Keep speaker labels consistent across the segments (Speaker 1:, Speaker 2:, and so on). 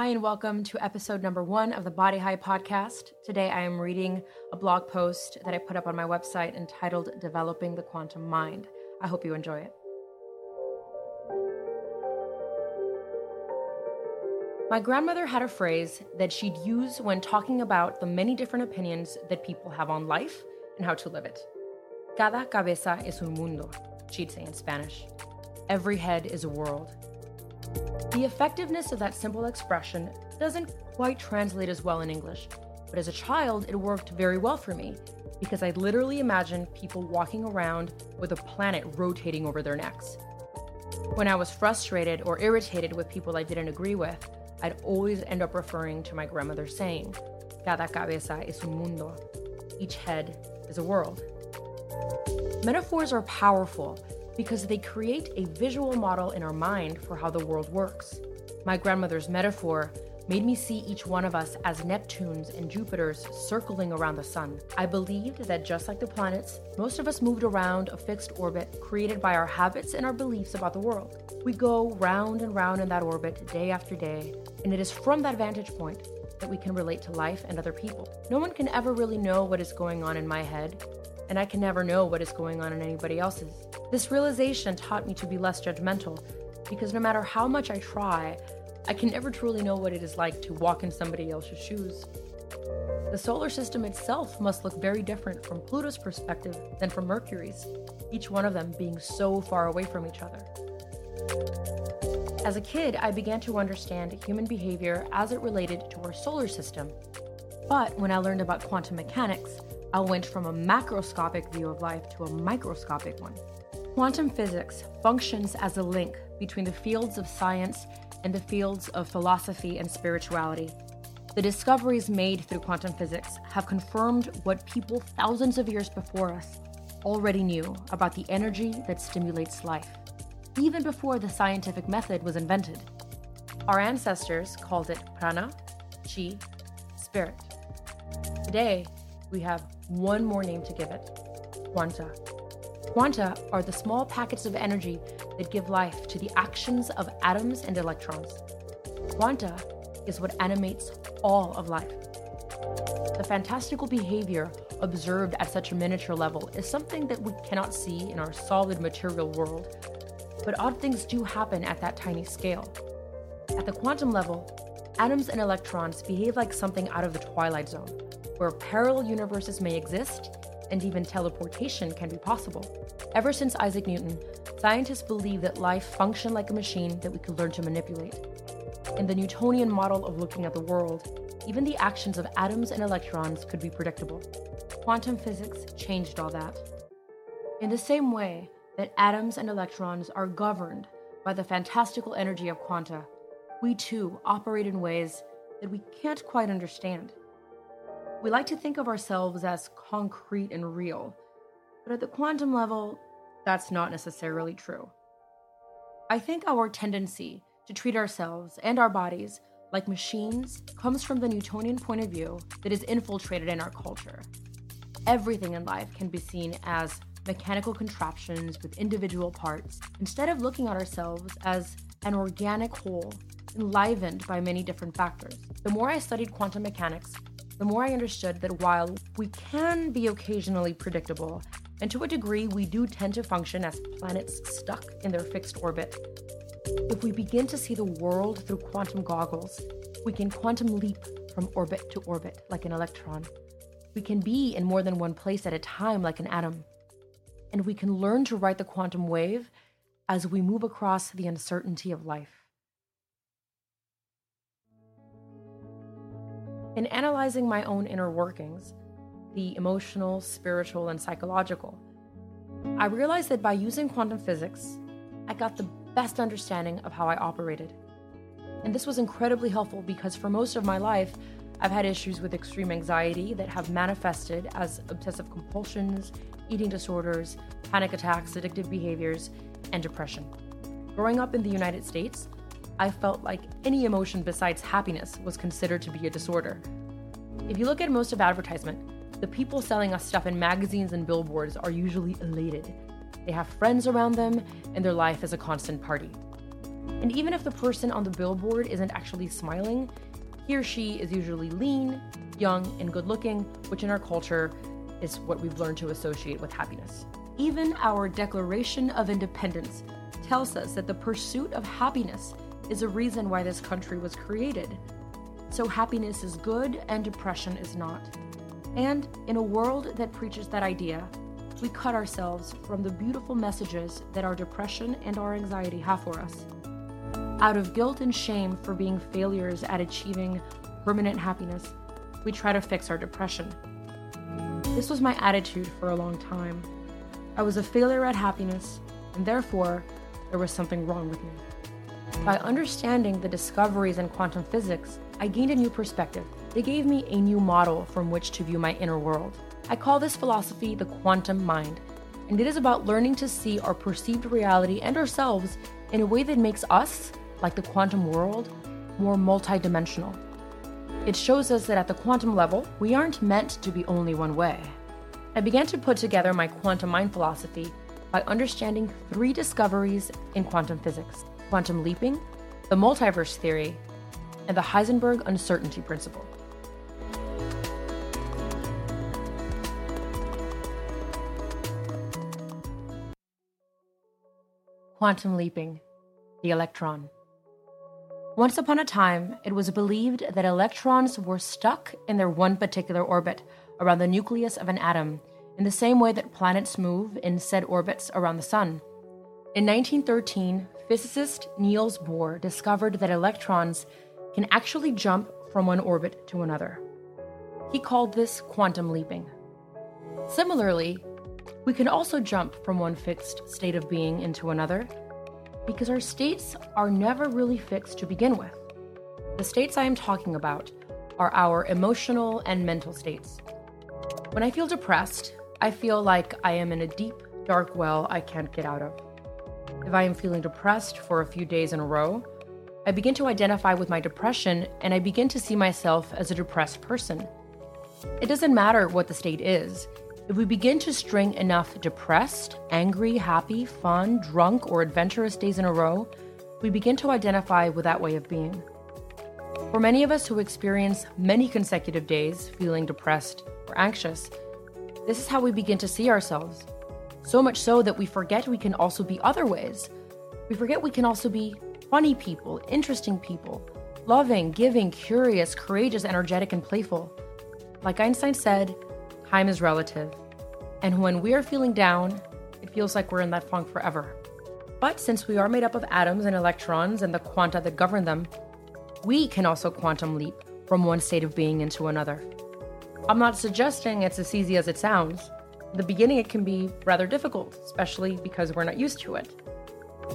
Speaker 1: Hi, and welcome to episode number one of the Body High podcast. Today I am reading a blog post that I put up on my website entitled Developing the Quantum Mind. I hope you enjoy it. My grandmother had a phrase that she'd use when talking about the many different opinions that people have on life and how to live it. Cada cabeza es un mundo, she'd say in Spanish. Every head is a world. The effectiveness of that simple expression doesn't quite translate as well in English, but as a child, it worked very well for me because I literally imagined people walking around with a planet rotating over their necks. When I was frustrated or irritated with people I didn't agree with, I'd always end up referring to my grandmother's saying, Cada cabeza es un mundo. Each head is a world. Metaphors are powerful because they create a visual model in our mind for how the world works. My grandmother's metaphor made me see each one of us as Neptunes and Jupiters circling around the sun. I believed that just like the planets, most of us moved around a fixed orbit created by our habits and our beliefs about the world. We go round and round in that orbit day after day, and it is from that vantage point that we can relate to life and other people. No one can ever really know what is going on in my head, and I can never know what is going on in anybody else's. This realization taught me to be less judgmental because no matter how much I try, I can never truly know what it is like to walk in somebody else's shoes. The solar system itself must look very different from Pluto's perspective than from Mercury's, each one of them being so far away from each other. As a kid, I began to understand human behavior as it related to our solar system. But when I learned about quantum mechanics, I went from a macroscopic view of life to a microscopic one. Quantum physics functions as a link between the fields of science and the fields of philosophy and spirituality. The discoveries made through quantum physics have confirmed what people thousands of years before us already knew about the energy that stimulates life, even before the scientific method was invented. Our ancestors called it prana, chi, spirit. Today, we have one more name to give it quanta. Quanta are the small packets of energy that give life to the actions of atoms and electrons. Quanta is what animates all of life. The fantastical behavior observed at such a miniature level is something that we cannot see in our solid material world, but odd things do happen at that tiny scale. At the quantum level, atoms and electrons behave like something out of the Twilight Zone where parallel universes may exist and even teleportation can be possible. Ever since Isaac Newton, scientists believe that life functioned like a machine that we could learn to manipulate. In the Newtonian model of looking at the world, even the actions of atoms and electrons could be predictable. Quantum physics changed all that. In the same way that atoms and electrons are governed by the fantastical energy of quanta, we too operate in ways that we can't quite understand. We like to think of ourselves as concrete and real, but at the quantum level, that's not necessarily true. I think our tendency to treat ourselves and our bodies like machines comes from the Newtonian point of view that is infiltrated in our culture. Everything in life can be seen as mechanical contraptions with individual parts, instead of looking at ourselves as an organic whole enlivened by many different factors. The more I studied quantum mechanics, the more I understood that while we can be occasionally predictable, and to a degree we do tend to function as planets stuck in their fixed orbit, if we begin to see the world through quantum goggles, we can quantum leap from orbit to orbit like an electron. We can be in more than one place at a time like an atom. And we can learn to ride the quantum wave as we move across the uncertainty of life. In analyzing my own inner workings, the emotional, spiritual, and psychological, I realized that by using quantum physics, I got the best understanding of how I operated. And this was incredibly helpful because for most of my life, I've had issues with extreme anxiety that have manifested as obsessive compulsions, eating disorders, panic attacks, addictive behaviors, and depression. Growing up in the United States, I felt like any emotion besides happiness was considered to be a disorder. If you look at most of advertisement, the people selling us stuff in magazines and billboards are usually elated. They have friends around them, and their life is a constant party. And even if the person on the billboard isn't actually smiling, he or she is usually lean, young, and good looking, which in our culture is what we've learned to associate with happiness. Even our Declaration of Independence tells us that the pursuit of happiness is a reason why this country was created. So happiness is good and depression is not. And in a world that preaches that idea, we cut ourselves from the beautiful messages that our depression and our anxiety have for us. Out of guilt and shame for being failures at achieving permanent happiness, we try to fix our depression. This was my attitude for a long time. I was a failure at happiness, and therefore, there was something wrong with me. By understanding the discoveries in quantum physics, I gained a new perspective. They gave me a new model from which to view my inner world. I call this philosophy the quantum mind, and it is about learning to see our perceived reality and ourselves in a way that makes us, like the quantum world, more multidimensional. It shows us that at the quantum level, we aren't meant to be only one way. I began to put together my quantum mind philosophy by understanding three discoveries in quantum physics quantum leaping, the multiverse theory, and the Heisenberg uncertainty principle. Quantum leaping, the electron. Once upon a time, it was believed that electrons were stuck in their one particular orbit around the nucleus of an atom, in the same way that planets move in said orbits around the sun. In 1913, physicist Niels Bohr discovered that electrons can actually jump from one orbit to another. He called this quantum leaping. Similarly, we can also jump from one fixed state of being into another because our states are never really fixed to begin with. The states I am talking about are our emotional and mental states. When I feel depressed, I feel like I am in a deep, dark well I can't get out of. If I am feeling depressed for a few days in a row, I begin to identify with my depression and I begin to see myself as a depressed person. It doesn't matter what the state is. If we begin to string enough depressed, angry, happy, fun, drunk, or adventurous days in a row, we begin to identify with that way of being. For many of us who experience many consecutive days feeling depressed or anxious, this is how we begin to see ourselves. So much so that we forget we can also be other ways. We forget we can also be funny people, interesting people, loving, giving, curious, courageous, energetic, and playful. Like Einstein said, time is relative. And when we are feeling down, it feels like we're in that funk forever. But since we are made up of atoms and electrons and the quanta that govern them, we can also quantum leap from one state of being into another. I'm not suggesting it's as easy as it sounds the beginning, it can be rather difficult, especially because we're not used to it.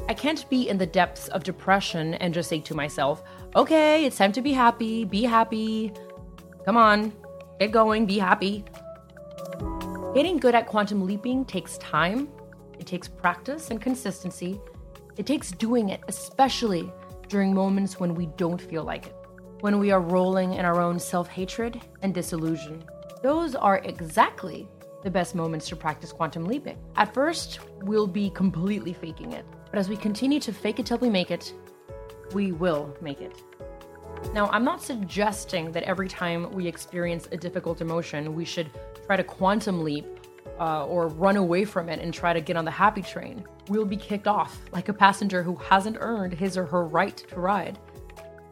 Speaker 1: I can't be in the depths of depression and just say to myself, okay, it's time to be happy, be happy. Come on, get going, be happy. Getting good at quantum leaping takes time, it takes practice and consistency. It takes doing it, especially during moments when we don't feel like it, when we are rolling in our own self hatred and disillusion. Those are exactly the best moments to practice quantum leaping. At first, we'll be completely faking it, but as we continue to fake it till we make it, we will make it. Now, I'm not suggesting that every time we experience a difficult emotion, we should try to quantum leap uh, or run away from it and try to get on the happy train. We'll be kicked off like a passenger who hasn't earned his or her right to ride.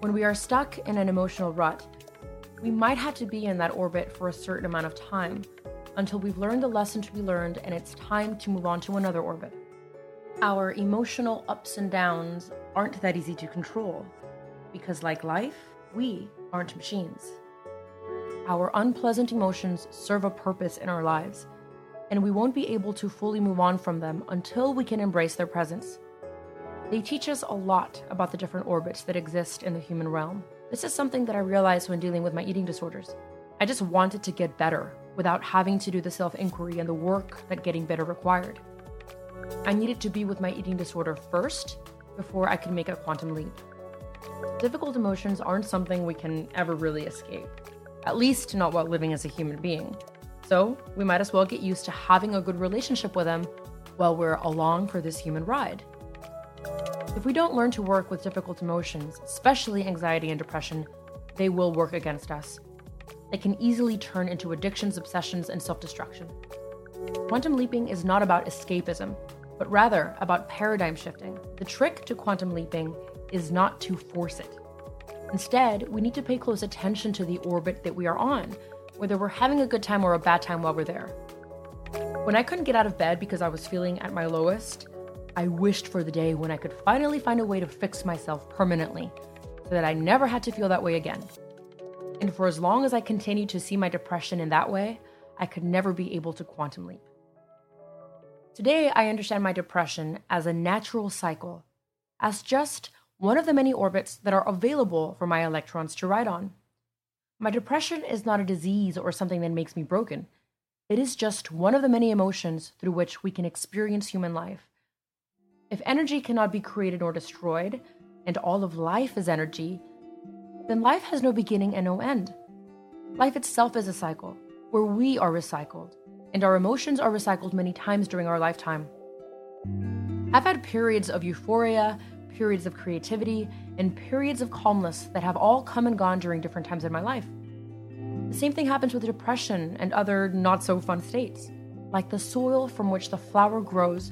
Speaker 1: When we are stuck in an emotional rut, we might have to be in that orbit for a certain amount of time until we've learned the lesson to be learned and it's time to move on to another orbit. Our emotional ups and downs aren't that easy to control because, like life, we aren't machines. Our unpleasant emotions serve a purpose in our lives, and we won't be able to fully move on from them until we can embrace their presence. They teach us a lot about the different orbits that exist in the human realm. This is something that I realized when dealing with my eating disorders. I just wanted to get better without having to do the self inquiry and the work that getting better required. I needed to be with my eating disorder first before I could make a quantum leap. Difficult emotions aren't something we can ever really escape, at least not while living as a human being. So we might as well get used to having a good relationship with them while we're along for this human ride. If we don't learn to work with difficult emotions, especially anxiety and depression, they will work against us. They can easily turn into addictions, obsessions, and self destruction. Quantum leaping is not about escapism, but rather about paradigm shifting. The trick to quantum leaping is not to force it. Instead, we need to pay close attention to the orbit that we are on, whether we're having a good time or a bad time while we're there. When I couldn't get out of bed because I was feeling at my lowest, I wished for the day when I could finally find a way to fix myself permanently so that I never had to feel that way again. And for as long as I continued to see my depression in that way, I could never be able to quantum leap. Today, I understand my depression as a natural cycle, as just one of the many orbits that are available for my electrons to ride on. My depression is not a disease or something that makes me broken. It is just one of the many emotions through which we can experience human life. If energy cannot be created or destroyed, and all of life is energy, then life has no beginning and no end. Life itself is a cycle, where we are recycled and our emotions are recycled many times during our lifetime. I've had periods of euphoria, periods of creativity, and periods of calmness that have all come and gone during different times in my life. The same thing happens with depression and other not so fun states. Like the soil from which the flower grows,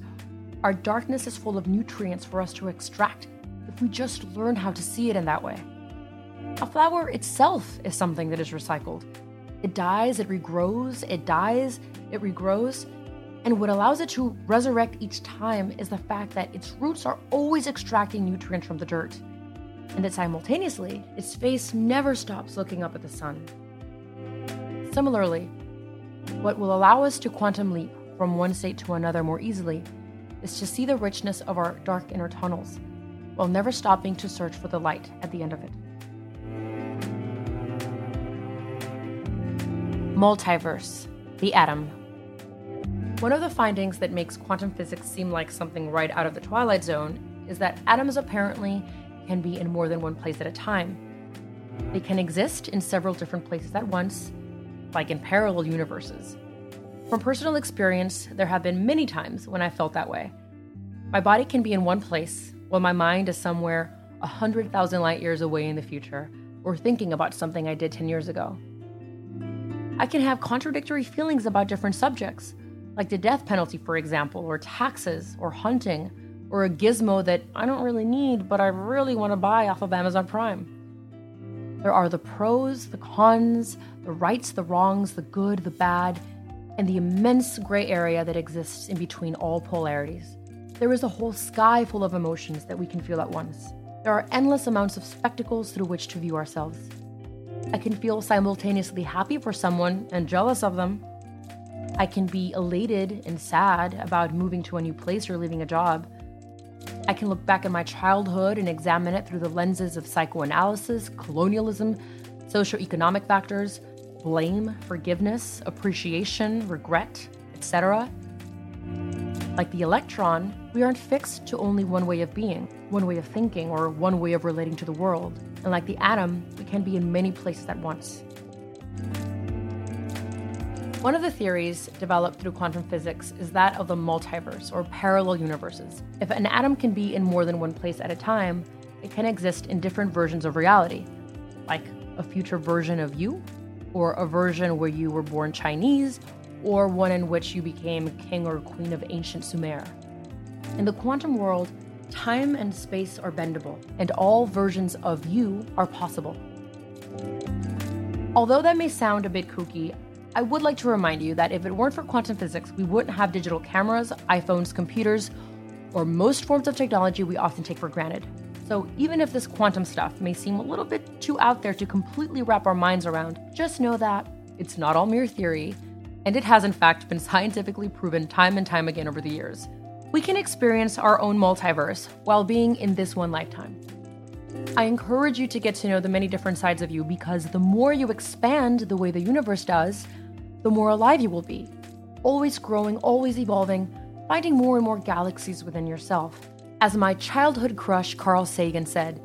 Speaker 1: our darkness is full of nutrients for us to extract if we just learn how to see it in that way. A flower itself is something that is recycled. It dies, it regrows, it dies, it regrows. And what allows it to resurrect each time is the fact that its roots are always extracting nutrients from the dirt, and that simultaneously, its face never stops looking up at the sun. Similarly, what will allow us to quantum leap from one state to another more easily is to see the richness of our dark inner tunnels while never stopping to search for the light at the end of it. Multiverse, the atom, one of the findings that makes quantum physics seem like something right out of the Twilight Zone is that atoms apparently can be in more than one place at a time. They can exist in several different places at once, like in parallel universes. From personal experience, there have been many times when I felt that way. My body can be in one place while my mind is somewhere 100,000 light years away in the future or thinking about something I did 10 years ago. I can have contradictory feelings about different subjects, like the death penalty, for example, or taxes, or hunting, or a gizmo that I don't really need but I really want to buy off of Amazon Prime. There are the pros, the cons, the rights, the wrongs, the good, the bad, and the immense gray area that exists in between all polarities. There is a whole sky full of emotions that we can feel at once. There are endless amounts of spectacles through which to view ourselves. I can feel simultaneously happy for someone and jealous of them, I can be elated and sad about moving to a new place or leaving a job. I can look back at my childhood and examine it through the lenses of psychoanalysis, colonialism, socioeconomic factors, blame, forgiveness, appreciation, regret, etc. Like the electron, we aren't fixed to only one way of being, one way of thinking, or one way of relating to the world. And like the atom, we can be in many places at once. One of the theories developed through quantum physics is that of the multiverse, or parallel universes. If an atom can be in more than one place at a time, it can exist in different versions of reality, like a future version of you, or a version where you were born Chinese, or one in which you became king or queen of ancient Sumer. In the quantum world, time and space are bendable, and all versions of you are possible. Although that may sound a bit kooky, I would like to remind you that if it weren't for quantum physics, we wouldn't have digital cameras, iPhones, computers, or most forms of technology we often take for granted. So, even if this quantum stuff may seem a little bit too out there to completely wrap our minds around, just know that it's not all mere theory, and it has in fact been scientifically proven time and time again over the years. We can experience our own multiverse while being in this one lifetime. I encourage you to get to know the many different sides of you because the more you expand the way the universe does, the more alive you will be. Always growing, always evolving, finding more and more galaxies within yourself. As my childhood crush Carl Sagan said,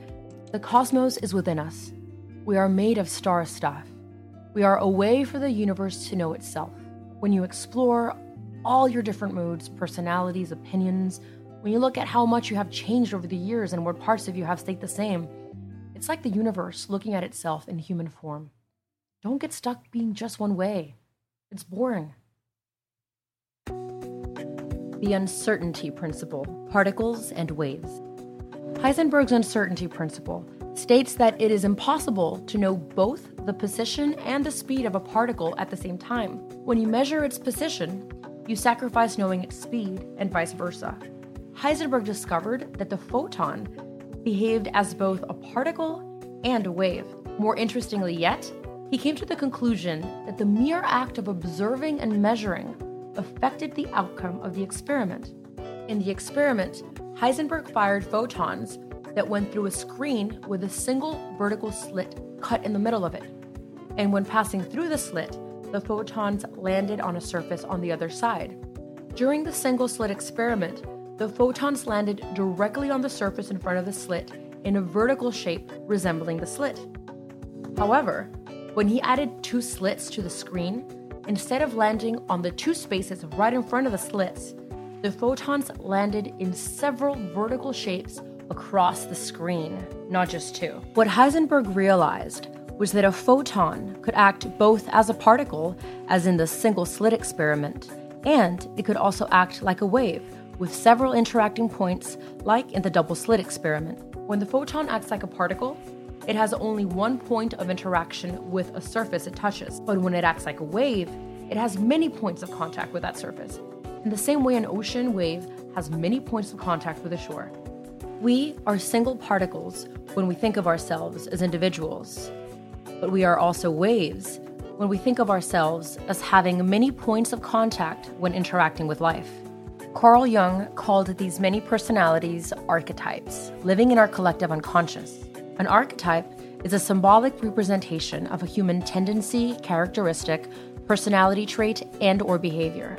Speaker 1: the cosmos is within us. We are made of star stuff. We are a way for the universe to know itself. When you explore all your different moods, personalities, opinions, When you look at how much you have changed over the years and what parts of you have stayed the same, it's like the universe looking at itself in human form. Don't get stuck being just one way. It's boring. The uncertainty principle particles and waves. Heisenberg's uncertainty principle states that it is impossible to know both the position and the speed of a particle at the same time. When you measure its position, you sacrifice knowing its speed, and vice versa. Heisenberg discovered that the photon behaved as both a particle and a wave. More interestingly yet, he came to the conclusion that the mere act of observing and measuring affected the outcome of the experiment. In the experiment, Heisenberg fired photons that went through a screen with a single vertical slit cut in the middle of it. And when passing through the slit, the photons landed on a surface on the other side. During the single slit experiment, the photons landed directly on the surface in front of the slit in a vertical shape resembling the slit. However, when he added two slits to the screen, instead of landing on the two spaces right in front of the slits, the photons landed in several vertical shapes across the screen, not just two. What Heisenberg realized was that a photon could act both as a particle, as in the single slit experiment, and it could also act like a wave, with several interacting points, like in the double slit experiment. When the photon acts like a particle, it has only one point of interaction with a surface it touches. But when it acts like a wave, it has many points of contact with that surface. In the same way, an ocean wave has many points of contact with the shore. We are single particles when we think of ourselves as individuals, but we are also waves when we think of ourselves as having many points of contact when interacting with life. Carl Jung called these many personalities archetypes, living in our collective unconscious. An archetype is a symbolic representation of a human tendency, characteristic, personality trait, and or behavior.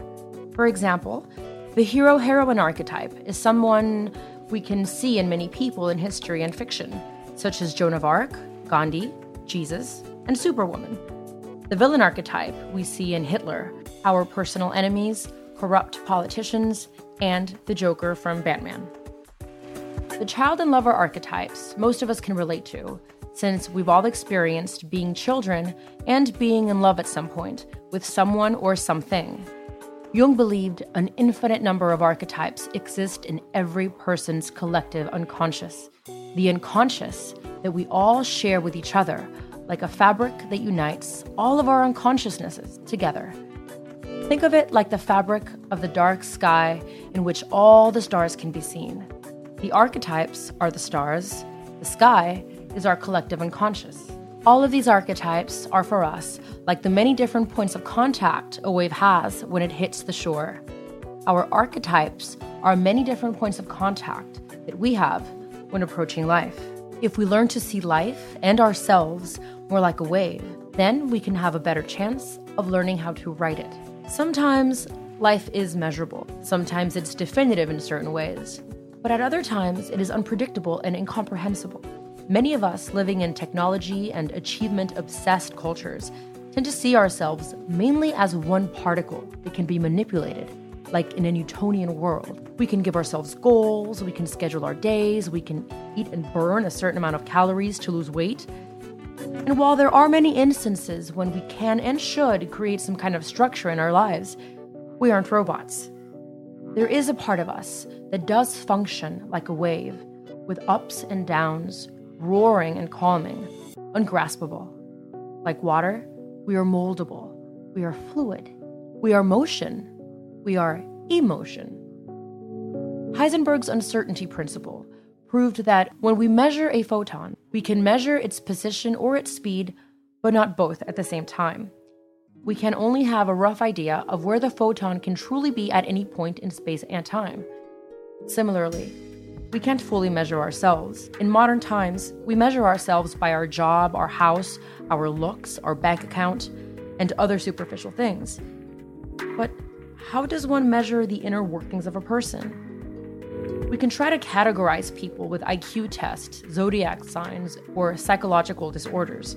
Speaker 1: For example, the hero-heroine archetype is someone we can see in many people in history and fiction, such as Joan of Arc, Gandhi, Jesus, and Superwoman. The villain archetype we see in Hitler, our personal enemies, corrupt politicians, and the Joker from Batman. The child and lover archetypes most of us can relate to, since we've all experienced being children and being in love at some point with someone or something. Jung believed an infinite number of archetypes exist in every person's collective unconscious, the unconscious that we all share with each other, like a fabric that unites all of our unconsciousnesses together. Think of it like the fabric of the dark sky in which all the stars can be seen. The archetypes are the stars, the sky is our collective unconscious. All of these archetypes are for us like the many different points of contact a wave has when it hits the shore. Our archetypes are many different points of contact that we have when approaching life. If we learn to see life and ourselves more like a wave, then we can have a better chance of learning how to write it. Sometimes life is measurable, sometimes it's definitive in certain ways, but at other times it is unpredictable and incomprehensible. Many of us living in technology and achievement obsessed cultures tend to see ourselves mainly as one particle that can be manipulated, like in a Newtonian world. We can give ourselves goals, we can schedule our days, we can eat and burn a certain amount of calories to lose weight. And while there are many instances when we can and should create some kind of structure in our lives, we aren't robots. There is a part of us that does function like a wave, with ups and downs, roaring and calming, ungraspable. Like water, we are moldable, we are fluid, we are motion, we are emotion. Heisenberg's uncertainty principle proved that when we measure a photon, we can measure its position or its speed, but not both at the same time. We can only have a rough idea of where the photon can truly be at any point in space and time. Similarly, we can't fully measure ourselves. In modern times, we measure ourselves by our job, our house, our looks, our bank account, and other superficial things. But how does one measure the inner workings of a person? We can try to categorize people with IQ tests, zodiac signs, or psychological disorders,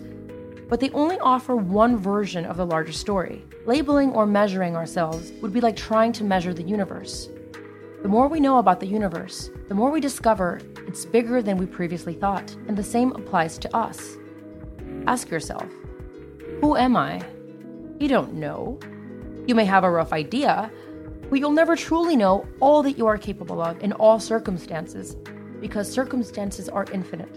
Speaker 1: but they only offer one version of the larger story. Labeling or measuring ourselves would be like trying to measure the universe. The more we know about the universe, the more we discover it's bigger than we previously thought, and the same applies to us. Ask yourself Who am I? You don't know. You may have a rough idea, but you'll never truly know all that you are capable of in all circumstances, because circumstances are infinite.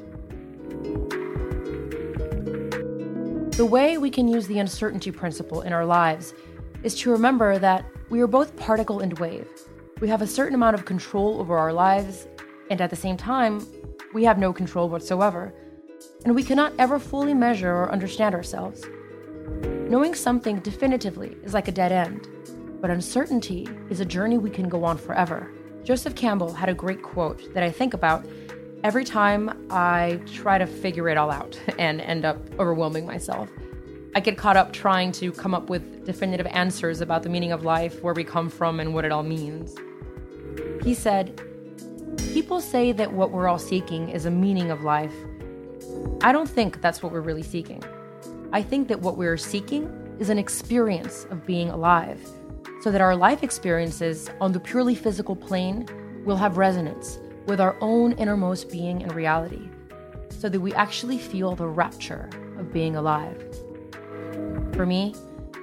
Speaker 1: The way we can use the uncertainty principle in our lives is to remember that we are both particle and wave. We have a certain amount of control over our lives, and at the same time, we have no control whatsoever. And we cannot ever fully measure or understand ourselves. Knowing something definitively is like a dead end, but uncertainty is a journey we can go on forever. Joseph Campbell had a great quote that I think about every time I try to figure it all out and end up overwhelming myself. I get caught up trying to come up with definitive answers about the meaning of life, where we come from, and what it all means. He said, People say that what we're all seeking is a meaning of life. I don't think that's what we're really seeking. I think that what we're seeking is an experience of being alive, so that our life experiences on the purely physical plane will have resonance with our own innermost being and reality, so that we actually feel the rapture of being alive. For me,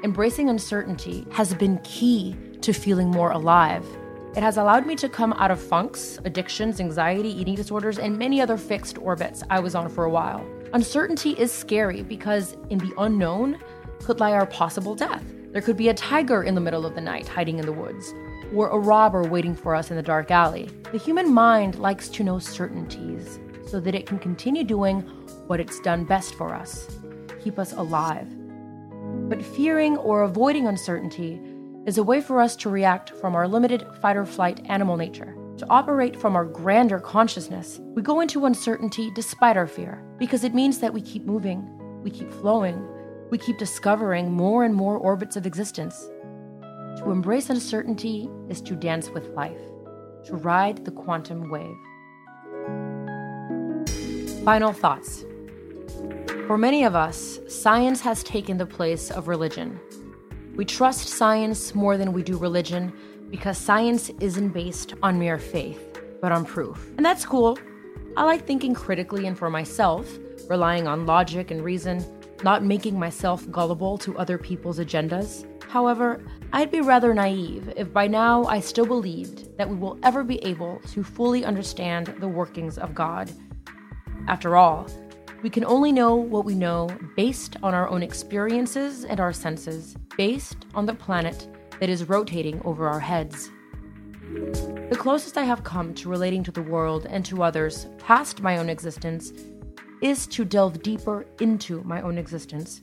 Speaker 1: embracing uncertainty has been key to feeling more alive. It has allowed me to come out of funks, addictions, anxiety, eating disorders, and many other fixed orbits I was on for a while. Uncertainty is scary because in the unknown could lie our possible death. There could be a tiger in the middle of the night hiding in the woods or a robber waiting for us in the dark alley. The human mind likes to know certainties so that it can continue doing what it's done best for us keep us alive. But fearing or avoiding uncertainty is a way for us to react from our limited fight or flight animal nature. To operate from our grander consciousness, we go into uncertainty despite our fear, because it means that we keep moving, we keep flowing, we keep discovering more and more orbits of existence, to embrace uncertainty is to dance with life, to ride the quantum wave. Final thoughts. For many of us, science has taken the place of religion. We trust science more than we do religion because science isn't based on mere faith, but on proof. And that's cool. I like thinking critically and for myself, relying on logic and reason, not making myself gullible to other people's agendas. However, I'd be rather naive if by now I still believed that we will ever be able to fully understand the workings of God. After all, we can only know what we know based on our own experiences and our senses, based on the planet that is rotating over our heads. The closest I have come to relating to the world and to others past my own existence is to delve deeper into my own existence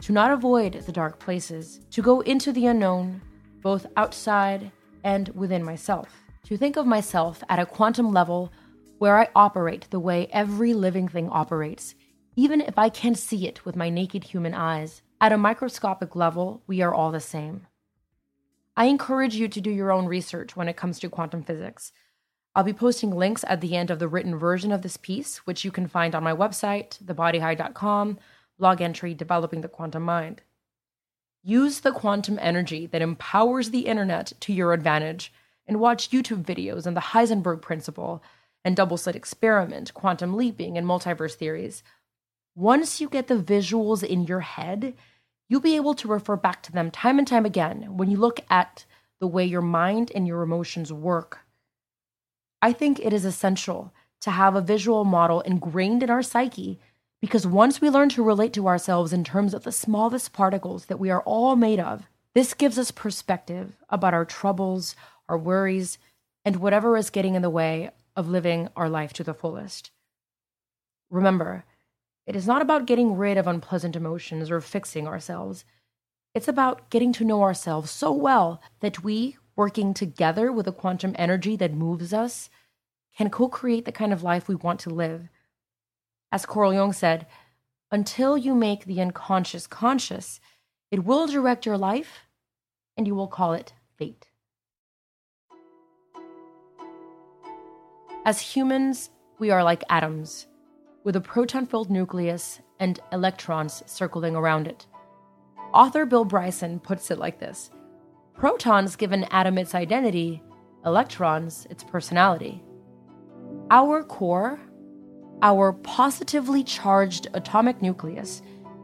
Speaker 1: to not avoid the dark places, to go into the unknown, both outside and within myself, to think of myself at a quantum level where I operate the way every living thing operates, even if I can't see it with my naked human eyes. At a microscopic level, we are all the same. I encourage you to do your own research when it comes to quantum physics. I'll be posting links at the end of the written version of this piece, which you can find on my website, thebodyhigh.com blog entry Developing the Quantum Mind. Use the quantum energy that empowers the internet to your advantage and watch YouTube videos on the Heisenberg principle and double slit experiment, quantum leaping, and multiverse theories. Once you get the visuals in your head, you'll be able to refer back to them time and time again when you look at the way your mind and your emotions work. I think it is essential to have a visual model ingrained in our psyche because once we learn to relate to ourselves in terms of the smallest particles that we are all made of, this gives us perspective about our troubles, our worries, and whatever is getting in the way of living our life to the fullest. Remember, it is not about getting rid of unpleasant emotions or fixing ourselves. It's about getting to know ourselves so well that we, working together with a quantum energy that moves us, can co create the kind of life we want to live as Carl Jung said, until you make the unconscious conscious, it will direct your life and you will call it fate. As humans, we are like atoms, with a proton filled nucleus and electrons circling around it. Author Bill Bryson puts it like this Protons give an atom its identity, electrons its personality. Our core, our positively charged atomic nucleus,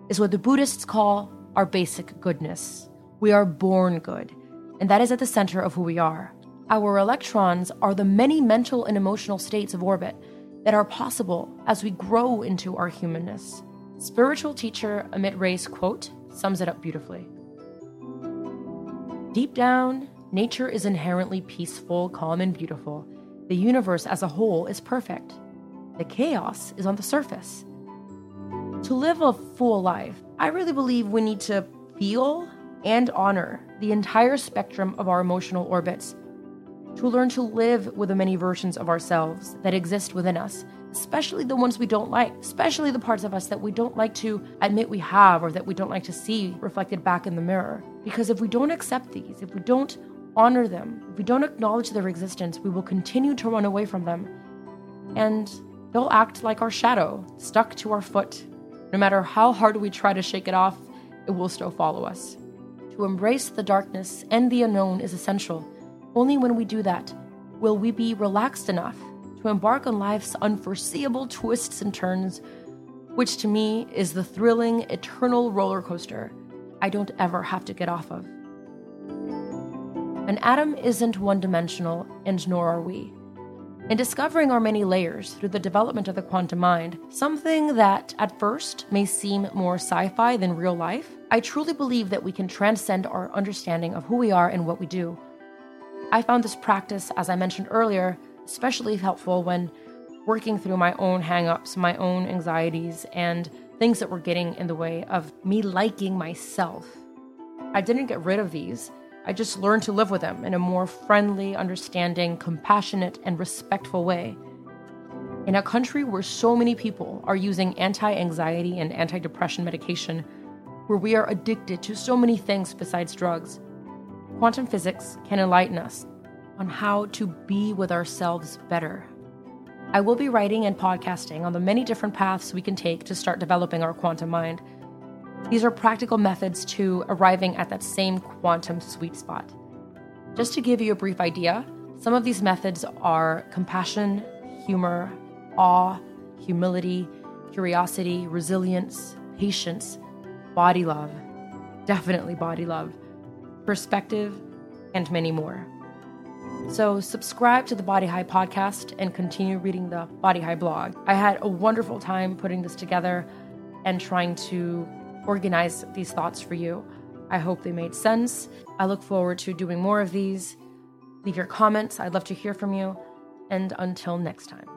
Speaker 1: is what the Buddhists call our basic goodness. We are born good, and that is at the center of who we are. Our electrons are the many mental and emotional states of orbit that are possible as we grow into our humanness. Spiritual teacher Amit Ray's quote sums it up beautifully. Deep down, nature is inherently peaceful, calm, and beautiful. The universe as a whole is perfect. The chaos is on the surface. To live a full life, I really believe we need to feel and honor the entire spectrum of our emotional orbits, to learn to live with the many versions of ourselves that exist within us, especially the ones we don't like, especially the parts of us that we don't like to admit we have or that we don't like to see reflected back in the mirror. Because if we don't accept these, if we don't honor them, if we don't acknowledge their existence, we will continue to run away from them. And they'll act like our shadow, stuck to our foot. No matter how hard we try to shake it off, it will still follow us. To embrace the darkness and the unknown is essential. Only when we do that will we be relaxed enough to embark on life's unforeseeable twists and turns, which to me is the thrilling, eternal roller coaster I don't ever have to get off of. An atom isn't one dimensional, and nor are we. In discovering our many layers through the development of the quantum mind, something that at first may seem more sci fi than real life, I truly believe that we can transcend our understanding of who we are and what we do. I found this practice, as I mentioned earlier, especially helpful when working through my own hangups, my own anxieties, and things that were getting in the way of me liking myself. I didn't get rid of these. I just learned to live with them in a more friendly, understanding, compassionate, and respectful way. In a country where so many people are using anti anxiety and anti depression medication, where we are addicted to so many things besides drugs, quantum physics can enlighten us on how to be with ourselves better. I will be writing and podcasting on the many different paths we can take to start developing our quantum mind these are practical methods to arriving at that same quantum sweet spot. Just to give you a brief idea, some of these methods are compassion, humor, awe, humility, curiosity, resilience, patience, body love, definitely body love, perspective, and many more. So, subscribe to the Body High podcast and continue reading the Body High blog. I had a wonderful time putting this together and trying to organize these thoughts for you. I hope they made sense. I look forward to doing more of these. Leave your comments. I'd love to hear from you. And until next time.